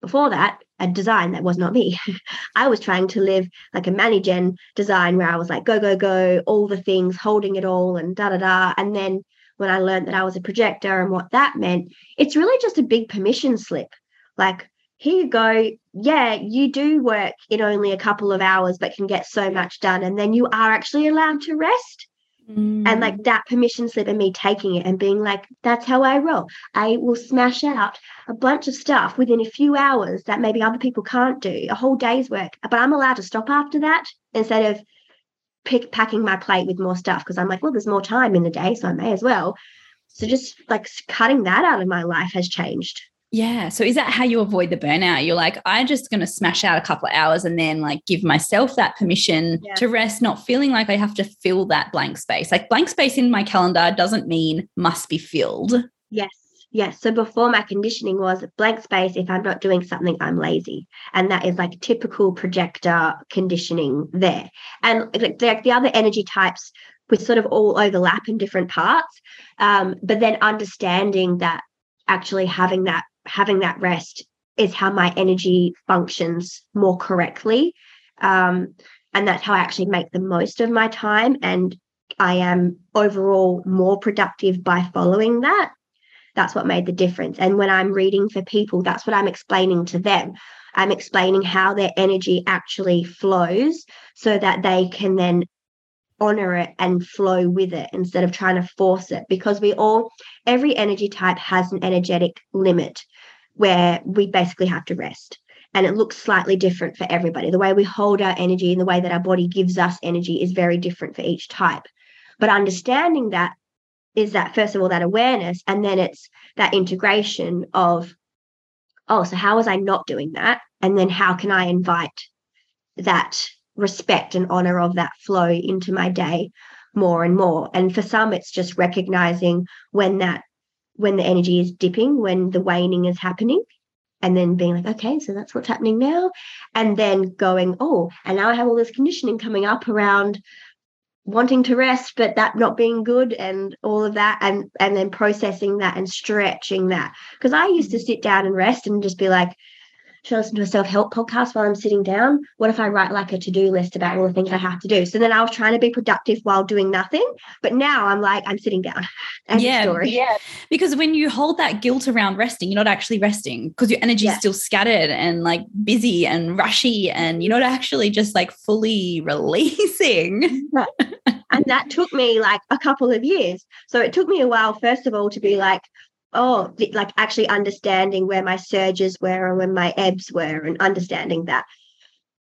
before that a design that was not me. I was trying to live like a managen design where i was like go go go all the things holding it all and da da da. And then when i learned that i was a projector and what that meant it's really just a big permission slip. Like here you go. Yeah, you do work in only a couple of hours, but can get so much done. And then you are actually allowed to rest. Mm. And like that permission slip and me taking it and being like, that's how I roll. I will smash out a bunch of stuff within a few hours that maybe other people can't do, a whole day's work. But I'm allowed to stop after that instead of pick, packing my plate with more stuff because I'm like, well, there's more time in the day, so I may as well. So just like cutting that out of my life has changed. Yeah. So is that how you avoid the burnout? You're like, I'm just going to smash out a couple of hours and then like give myself that permission yeah. to rest, not feeling like I have to fill that blank space. Like blank space in my calendar doesn't mean must be filled. Yes. Yes. So before my conditioning was blank space. If I'm not doing something, I'm lazy. And that is like typical projector conditioning there. And like the, the other energy types, we sort of all overlap in different parts. Um, but then understanding that actually having that having that rest is how my energy functions more correctly. Um, and that's how I actually make the most of my time. And I am overall more productive by following that. That's what made the difference. And when I'm reading for people, that's what I'm explaining to them. I'm explaining how their energy actually flows so that they can then honor it and flow with it instead of trying to force it because we all every energy type has an energetic limit where we basically have to rest. And it looks slightly different for everybody. The way we hold our energy and the way that our body gives us energy is very different for each type. But understanding that is that, first of all, that awareness. And then it's that integration of, oh, so how was I not doing that? And then how can I invite that respect and honor of that flow into my day more and more? And for some, it's just recognizing when that when the energy is dipping, when the waning is happening, and then being like, okay, so that's what's happening now. And then going, oh, and now I have all this conditioning coming up around wanting to rest, but that not being good and all of that. And and then processing that and stretching that. Because I used to mm-hmm. sit down and rest and just be like, should I listen to a self help podcast while I'm sitting down? What if I write like a to do list about all the things I have to do? So then I was trying to be productive while doing nothing. But now I'm like, I'm sitting down. yeah. Yeah. Because when you hold that guilt around resting, you're not actually resting because your energy is yeah. still scattered and like busy and rushy and you're not actually just like fully releasing. and that took me like a couple of years. So it took me a while, first of all, to be like, oh, like actually understanding where my surges were and when my ebbs were and understanding that.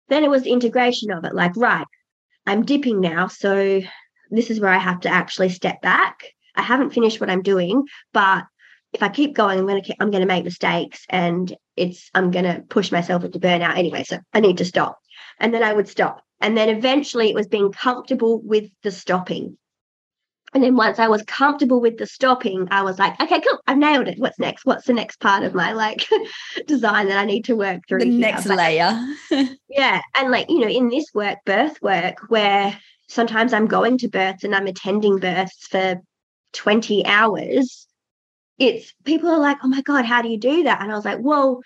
Then it was the integration of it, like, right, I'm dipping now. So this is where I have to actually step back. I haven't finished what I'm doing, but if I keep going, I'm going to I'm going to make mistakes, and it's I'm going to push myself into burnout anyway. So I need to stop, and then I would stop, and then eventually it was being comfortable with the stopping. And then once I was comfortable with the stopping, I was like, okay, cool, I've nailed it. What's next? What's the next part of my like design that I need to work through? The here? next but, layer. yeah. And like, you know, in this work, birth work, where sometimes I'm going to births and I'm attending births for 20 hours, it's people are like, oh my God, how do you do that? And I was like, well,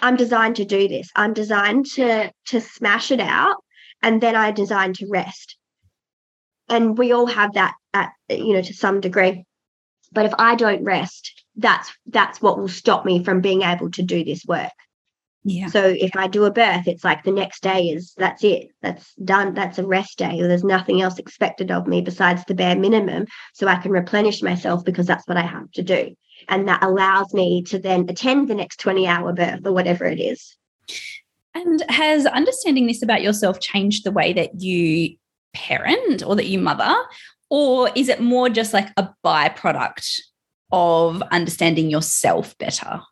I'm designed to do this. I'm designed to to smash it out and then I designed to rest and we all have that at you know to some degree but if i don't rest that's that's what will stop me from being able to do this work Yeah. So if I do a birth, it's like the next day is that's it. That's done. That's a rest day. Or there's nothing else expected of me besides the bare minimum. So I can replenish myself because that's what I have to do. And that allows me to then attend the next 20 hour birth or whatever it is. And has understanding this about yourself changed the way that you parent or that you mother? Or is it more just like a byproduct of understanding yourself better?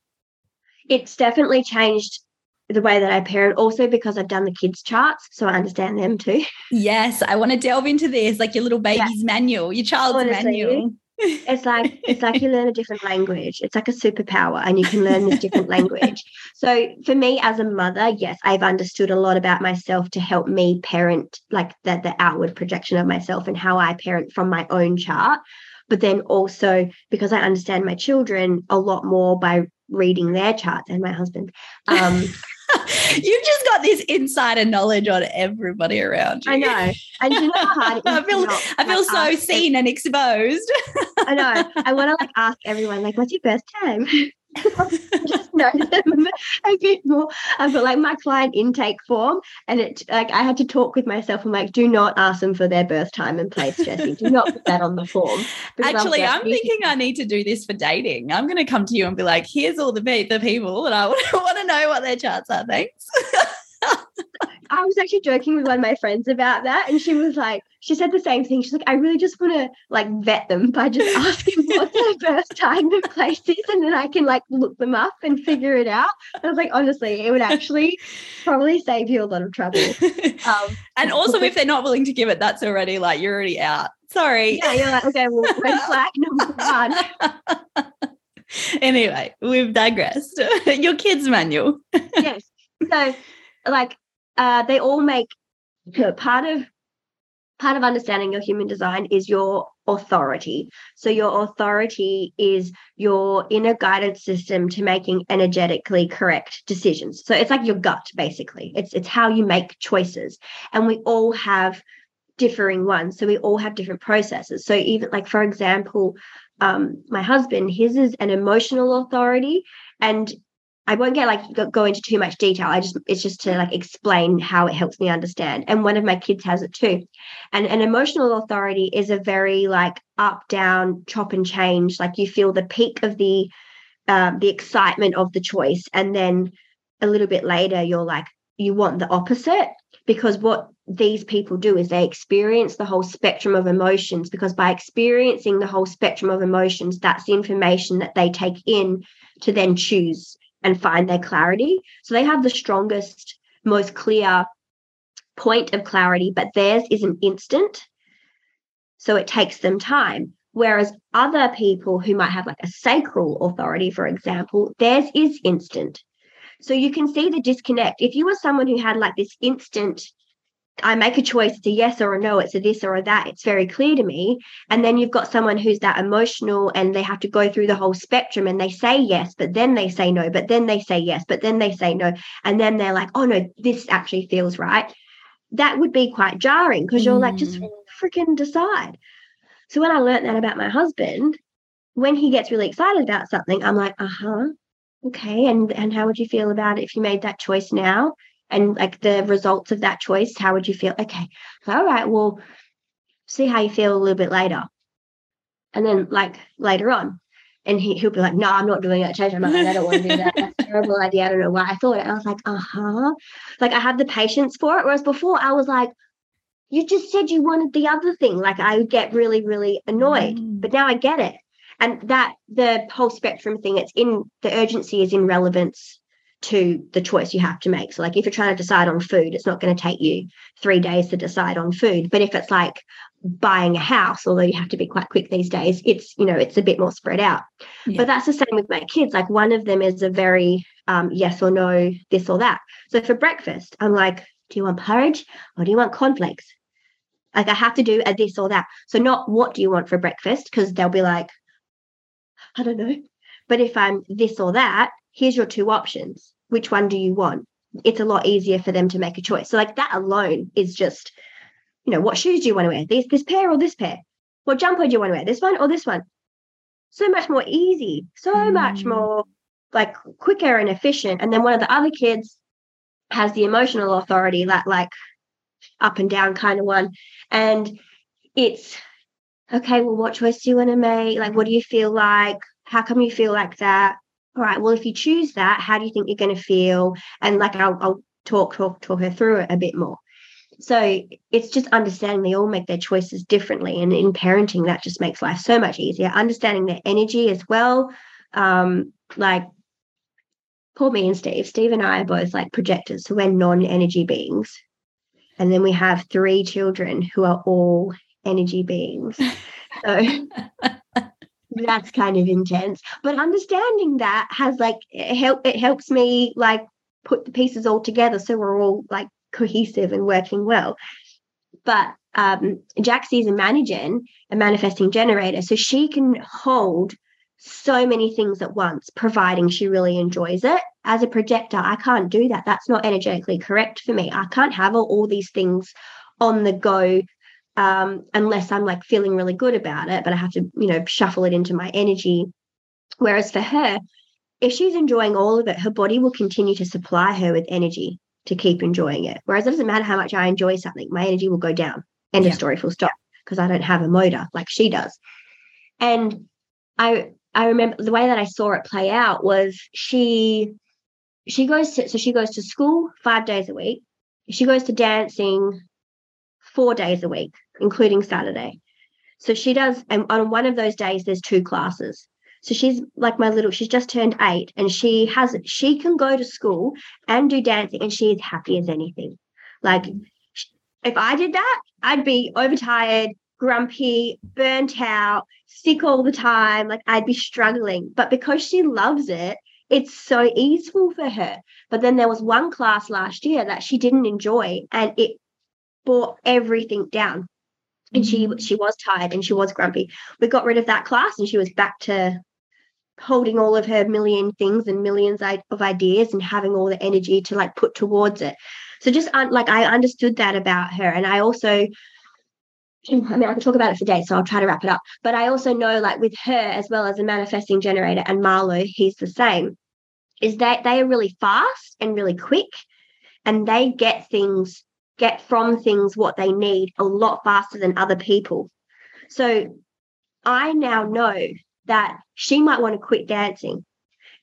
It's definitely changed the way that I parent, also because I've done the kids' charts, so I understand them too. Yes, I want to delve into this, like your little baby's yeah. manual, your child's Honestly, manual. It's like it's like you learn a different language. It's like a superpower, and you can learn this different language. So for me as a mother, yes, I've understood a lot about myself to help me parent, like the the outward projection of myself and how I parent from my own chart. But then also because I understand my children a lot more by reading their charts and my husband. Um, You've just got this insider knowledge on everybody around you. I know. And you know I feel I feel like, so seen and exposed. I know. I want to like ask everyone, like, what's your best time? Just know them a bit more. I've got like my client intake form, and it like I had to talk with myself. I'm like, do not ask them for their birth time and place, Jessie. Do not put that on the form. Actually, I'm, I'm thinking I need to do this for dating. I'm going to come to you and be like, here's all the the people, and I want to know what their charts are. Thanks. I was actually joking with one of my friends about that, and she was like, she said the same thing. She's like, I really just want to like vet them by just asking what their birth time and place is, and then I can like look them up and figure it out. I was like, honestly, it would actually probably save you a lot of trouble. Um, and also, if they're not willing to give it, that's already like you're already out. Sorry. Yeah, you're like, okay, well, red flag number one. anyway, we've digressed. Your kids' manual. yes. So, like, uh, they all make part of part of understanding your human design is your authority. So your authority is your inner guidance system to making energetically correct decisions. So it's like your gut basically. It's it's how you make choices. And we all have differing ones. So we all have different processes. So even like for example, um, my husband, his is an emotional authority and I won't get like go, into too much detail. I just it's just to like explain how it helps me understand. And one of my kids has it too. And an emotional authority is a very like up down chop and change. Like you feel the peak of the um, the excitement of the choice, and then a little bit later you're like you want the opposite because what these people do is they experience the whole spectrum of emotions because by experiencing the whole spectrum of emotions that's the information that they take in to then choose and find their clarity. So they have the strongest, most clear point of clarity, but theirs is an instant. So it takes them time. Whereas other people who might have like a sacral authority, for example, theirs is instant. So you can see the disconnect. If you were someone who had like this instant I make a choice, it's a yes or a no, it's a this or a that. It's very clear to me. And then you've got someone who's that emotional and they have to go through the whole spectrum and they say yes, but then they say no, but then they say yes, but then they say no. And then they're like, oh no, this actually feels right. That would be quite jarring because you're mm. like, just mm. freaking decide. So when I learned that about my husband, when he gets really excited about something, I'm like, uh huh, okay. And and how would you feel about it if you made that choice now? And like the results of that choice how would you feel? Okay all right well see how you feel a little bit later. And then like later on and he, he'll be like no i'm not doing it change my mind i don't want to do that that's a terrible idea i don't know why i thought it. I was like uh-huh. Like i have the patience for it whereas before i was like you just said you wanted the other thing like i would get really really annoyed mm. but now i get it. And that the whole spectrum thing it's in the urgency is in relevance to the choice you have to make. So, like if you're trying to decide on food, it's not going to take you three days to decide on food. But if it's like buying a house, although you have to be quite quick these days, it's you know it's a bit more spread out. Yeah. But that's the same with my kids. Like one of them is a very um, yes or no, this or that. So for breakfast, I'm like, do you want porridge or do you want cornflakes? Like I have to do a this or that. So not what do you want for breakfast because they'll be like, I don't know. But if I'm this or that, here's your two options. Which one do you want? It's a lot easier for them to make a choice. So, like that alone is just, you know, what shoes do you want to wear? This this pair or this pair? What jumper do you want to wear? This one or this one? So much more easy, so mm. much more like quicker and efficient. And then one of the other kids has the emotional authority, that like up and down kind of one. And it's okay, well, what choice do you want to make? Like, what do you feel like? How come you feel like that? All right, well, if you choose that, how do you think you're going to feel? And like, I'll, I'll talk, talk, talk her through it a bit more. So it's just understanding they all make their choices differently. And in parenting, that just makes life so much easier. Understanding their energy as well. Um, like poor me and Steve. Steve and I are both like projectors, so we're non-energy beings. And then we have three children who are all energy beings. So that's kind of intense. But understanding that has like it help it helps me like put the pieces all together so we're all like cohesive and working well. But um Jaxie is a managing a manifesting generator. So she can hold so many things at once, providing she really enjoys it. As a projector, I can't do that. That's not energetically correct for me. I can't have all, all these things on the go um, unless I'm like feeling really good about it, but I have to, you know, shuffle it into my energy. Whereas for her, if she's enjoying all of it, her body will continue to supply her with energy to keep enjoying it. Whereas it doesn't matter how much I enjoy something, my energy will go down. End yeah. of story, full stop, because I don't have a motor like she does. And I I remember the way that I saw it play out was she she goes to so she goes to school five days a week. She goes to dancing four days a week, including Saturday. So she does, and on one of those days, there's two classes. So she's like my little, she's just turned eight and she has, she can go to school and do dancing and she is happy as anything. Like if I did that, I'd be overtired, grumpy, burnt out, sick all the time. Like I'd be struggling. But because she loves it, it's so easeful for her. But then there was one class last year that she didn't enjoy and it brought everything down. And mm-hmm. she she was tired and she was grumpy. We got rid of that class and she was back to holding all of her million things and millions of ideas and having all the energy to like put towards it. So just like I understood that about her, and I also I mean, I could talk about it for days, so I'll try to wrap it up. But I also know, like with her as well as a manifesting generator and Marlo, he's the same, is that they are really fast and really quick, and they get things, get from things what they need a lot faster than other people. So I now know that she might want to quit dancing,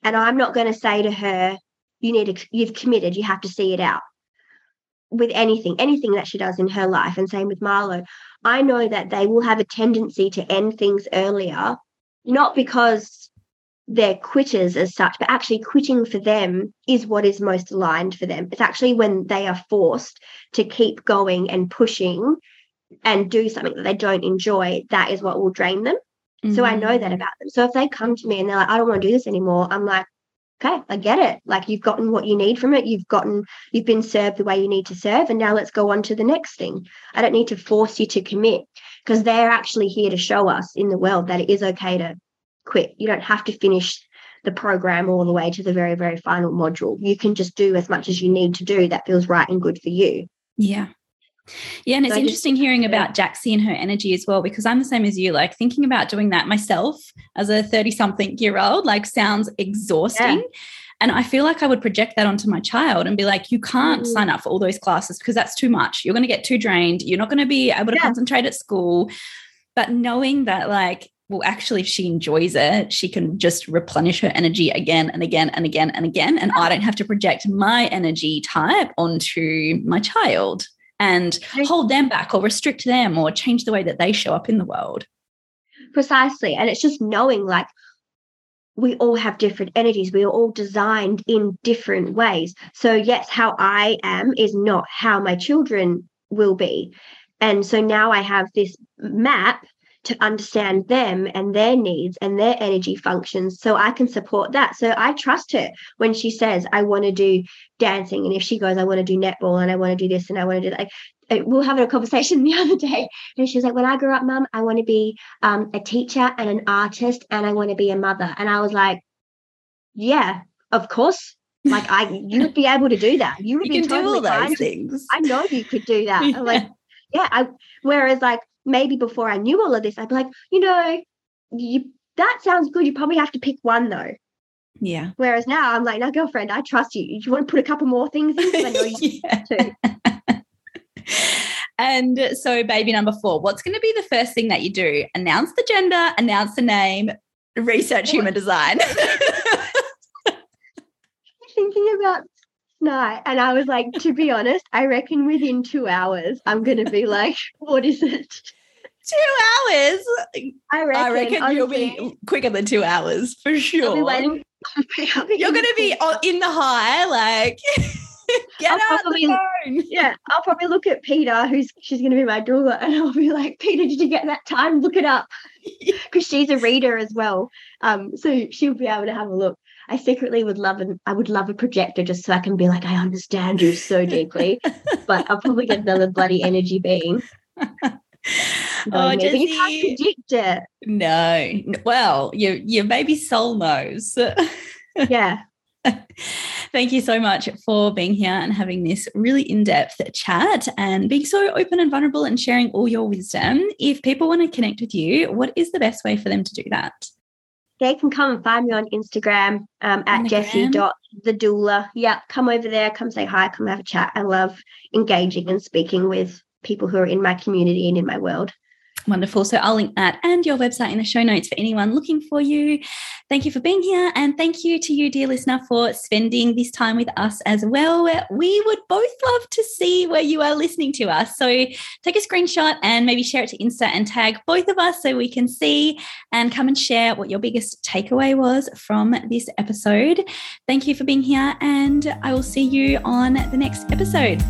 and I'm not going to say to her, "You need to, you've committed, you have to see it out." With anything, anything that she does in her life, and same with Marlo, I know that they will have a tendency to end things earlier, not because they're quitters as such, but actually quitting for them is what is most aligned for them. It's actually when they are forced to keep going and pushing and do something that they don't enjoy, that is what will drain them. Mm-hmm. So I know that mm. about them. So if they come to me and they're like, I don't want to do this anymore, I'm like, okay, I get it. Like you've gotten what you need from it. You've gotten, you've been served the way you need to serve. And now let's go on to the next thing. I don't need to force you to commit because they're actually here to show us in the world that it is okay to quit. You don't have to finish the program all the way to the very, very final module. You can just do as much as you need to do that feels right and good for you. Yeah. Yeah, and it's so interesting just, hearing about Jaxie and her energy as well, because I'm the same as you. Like thinking about doing that myself as a 30 something year old, like sounds exhausting. Yeah. And I feel like I would project that onto my child and be like, you can't mm. sign up for all those classes because that's too much. You're going to get too drained. You're not going to be able to yeah. concentrate at school. But knowing that, like, well, actually, if she enjoys it, she can just replenish her energy again and again and again and again. And I don't have to project my energy type onto my child and hold them back or restrict them or change the way that they show up in the world. Precisely. And it's just knowing like we all have different energies. We are all designed in different ways. So, yes, how I am is not how my children will be. And so now I have this map to understand them and their needs and their energy functions so I can support that. So I trust her when she says, I want to do dancing. And if she goes, I want to do netball and I want to do this and I want to do that. Like, we were having a conversation the other day and she was like, when I grow up, mum, I want to be um, a teacher and an artist and I want to be a mother. And I was like, yeah, of course. Like I, you would be able to do that. You would you be totally do all those things. I know you could do that. Yeah. like, yeah. I, whereas like maybe before I knew all of this, I'd be like, you know, you that sounds good. You probably have to pick one though. Yeah. Whereas now I'm like, no, girlfriend, I trust you. Do you want to put a couple more things in? I know you yeah. too. and so, baby number four, what's going to be the first thing that you do? Announce the gender, announce the name, research human design. Thinking about no, and I was like, to be honest, I reckon within two hours, I'm going to be like, what is it? Two hours? I reckon, I reckon you'll be quicker than two hours for sure. You're going to be in the high, like. Get I'll out probably, the phone. Yeah, I'll probably look at Peta, who's she's going to be my doula, and I'll be like, Peta, did you get that time? Look it up, because she's a reader as well. Um, so she'll be able to have a look. I secretly would love an I would love a projector just so I can be like, I understand you so deeply. but I'll probably get another bloody energy being. oh. You can't predict it. No. Well, your your baby soul knows. yeah. Thank you so much for being here and having this really in depth chat and being so open and vulnerable and sharing all your wisdom. If people want to connect with you, what is the best way for them to do that? They can come and find me on Instagram um, at jessie.thedoula. Yeah, come over there, come say hi, come have a chat. I love engaging and speaking with people who are in my community and in my world. Wonderful. So I'll link that and your website in the show notes for anyone looking for you. Thank you for being here. And thank you to you, dear listener, for spending this time with us as well. We would both love to see where you are listening to us. So take a screenshot and maybe share it to Insta and tag both of us so we can see and come and share what your biggest takeaway was from this episode. Thank you for being here. And I will see you on the next episode.